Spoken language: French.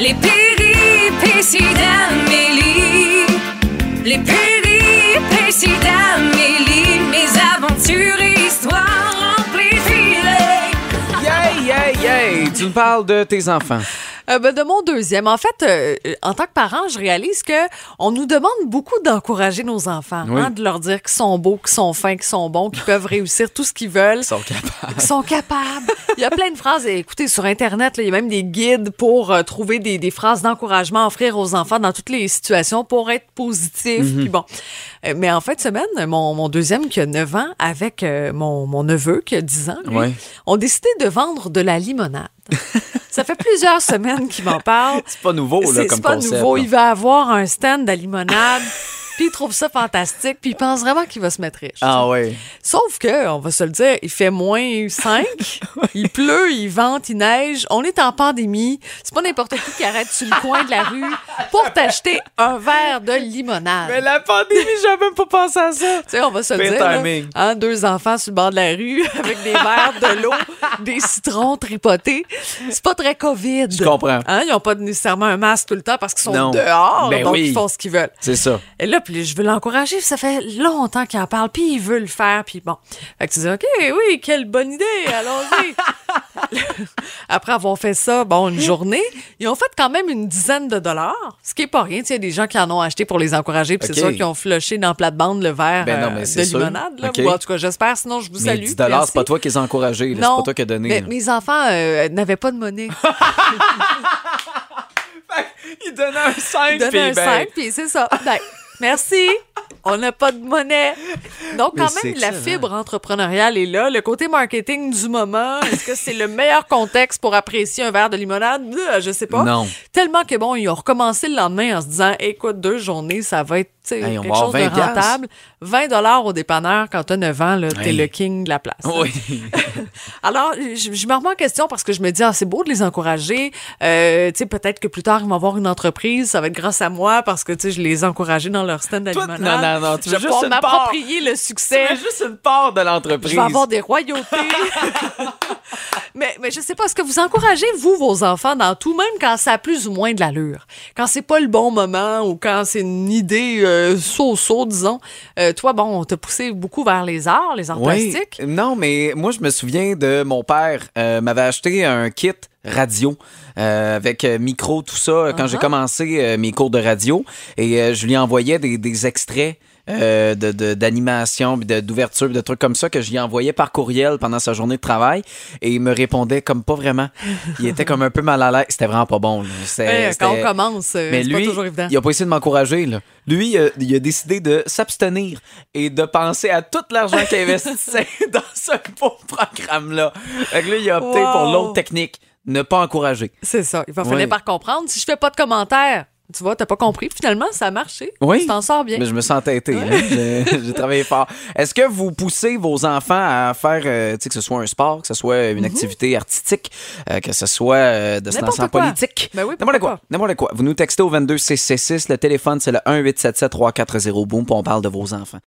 Les péripéties d'Amélie. Les péripéties d'Amélie. Mes aventures et histoires remplies. Yay, yay, yay! Tu nous parles de tes enfants. Euh, ben, de mon deuxième. En fait, euh, en tant que parent, je réalise que on nous demande beaucoup d'encourager nos enfants, Oui. hein, de leur dire qu'ils sont beaux, qu'ils sont fins, qu'ils sont bons, qu'ils peuvent réussir tout ce qu'ils veulent. Ils sont capables. Ils sont capables. Il y a plein de phrases. Écoutez, sur Internet, là, il y a même des guides pour euh, trouver des, des phrases d'encouragement à offrir aux enfants dans toutes les situations pour être positif. Mhm. Puis bon. Euh, mais en fin de semaine, mon, mon deuxième qui a 9 ans avec mon, mon neveu qui a 10 ans, lui, Ouais. ont décidé de vendre de la limonade. Ça fait plusieurs semaines qu'il m'en parle. C'est pas nouveau, là, comme c'est pas concept. nouveau. là. Il va avoir un stand de limonade. Puis il trouve ça fantastique. Puis il pense vraiment qu'il va se mettre riche. Ah ouais. Sauf que, on va se le dire, il fait moins 5, il pleut, il vente, il neige, on est en pandémie, c'est pas n'importe qui qui arrête sur le coin de la rue pour t'acheter un verre de limonade. Mais la pandémie, j'avais même pas pensé à ça. Tu sais, on va se le dire, là, hein, deux enfants sur le bord de la rue avec des verres, de l'eau, des citrons tripotés. C'est pas très COVID. Je comprends. Hein, ils ont pas nécessairement un masque tout le temps parce qu'ils sont Non. dehors, Ben donc oui. ils font ce qu'ils veulent. C'est ça. Et là, puis je veux l'encourager. Ça fait longtemps qu'il en parle, puis il veut le faire, puis bon. Fait que tu dis, OK, oui, quelle bonne idée, allons-y. Après avoir fait ça, bon, une journée, ils ont fait quand même une dizaine de dollars, ce qui est pas rien. Il y a des gens qui en ont acheté pour les encourager, puis c'est sûr qu'ils ont flushé dans la plate-bande le verre Ben non, euh, mais de c'est limonade. Là. OK. Ou en tout cas, j'espère, sinon je vous Mais salue. 10 c'est Merci. pas toi qui les as encouragés. C'est pas toi qui as donné. mais mes enfants euh, n'avaient pas de monnaie. Il donnait un 5 Ils donnaient un 5, puis c'est ça. Ben, merci. On n'a pas de monnaie. Donc, quand même, la excellent. fibre entrepreneuriale est là. Le côté marketing du moment, est-ce que c'est le meilleur contexte pour apprécier un verre de limonade? Euh, Je sais pas. Non. Tellement que bon, ils ont recommencé le lendemain en se disant, écoute, deux journées, ça va être Hey, on quelque chose de avoir 20 rentable. 20 dollars au dépanneur quand t'as 9 ans, t'es Hey. le king de la place. Oui. Alors, je, je me remets en question parce que je me dis, ah, c'est beau de les encourager. Euh, tu peut-être que plus tard, ils vont avoir une entreprise. Ça va être grâce à moi parce que, tu je les ai encouragés dans leur stand Toi, d'alimentation. non, non, non, tu Je veux juste m'approprier le Tu succès. fais juste une part de l'entreprise. Je vais avoir des royautés. mais, mais je sais pas, est-ce que vous encouragez, vous, vos enfants, dans tout, même quand ça a plus ou moins de l'allure? Quand c'est pas le bon moment ou quand c'est une idée euh, so-so, disons. Euh, toi, bon, on t'a poussé beaucoup vers les arts, les arts Oui. plastiques. Non, mais moi, je me souviens de mon père euh, m'avait acheté un kit radio euh, avec micro, tout ça, quand j'ai Uh-huh. commencé euh, mes cours de radio. Et euh, je lui envoyais des, des extraits. Euh, de- d'animation, de- d'ouverture, de trucs comme ça que je lui envoyais par courriel pendant sa journée de travail et il me répondait comme pas vraiment. Il était comme un peu mal à l'aise. C'était vraiment pas bon. Ouais, quand on commence, euh, mais lui, pas toujours évident. il a pas essayé de m'encourager. Lui, euh, il a décidé de s'abstenir et de penser à tout l'argent qu'il investissait dans ce beau programme-là. Là, il a opté Wow. pour l'autre technique, ne pas encourager. C'est ça. Il va Ouais. finir par comprendre. Si je fais pas de commentaires, tu vois, t'as pas compris. Finalement, ça a marché. Oui. Tu t'en sors bien. Mais je me sens têté. hein. J'ai travaillé fort. Est-ce que vous poussez vos enfants à faire, euh, tu sais, que ce soit un sport, que ce soit une activité artistique, euh, que ce soit euh, de se lancer en politique? Ben oui, N'importe quoi. N'importe quoi. Vous nous textez au 22666. Le téléphone, c'est le 1877 340 boom puis on parle de vos enfants.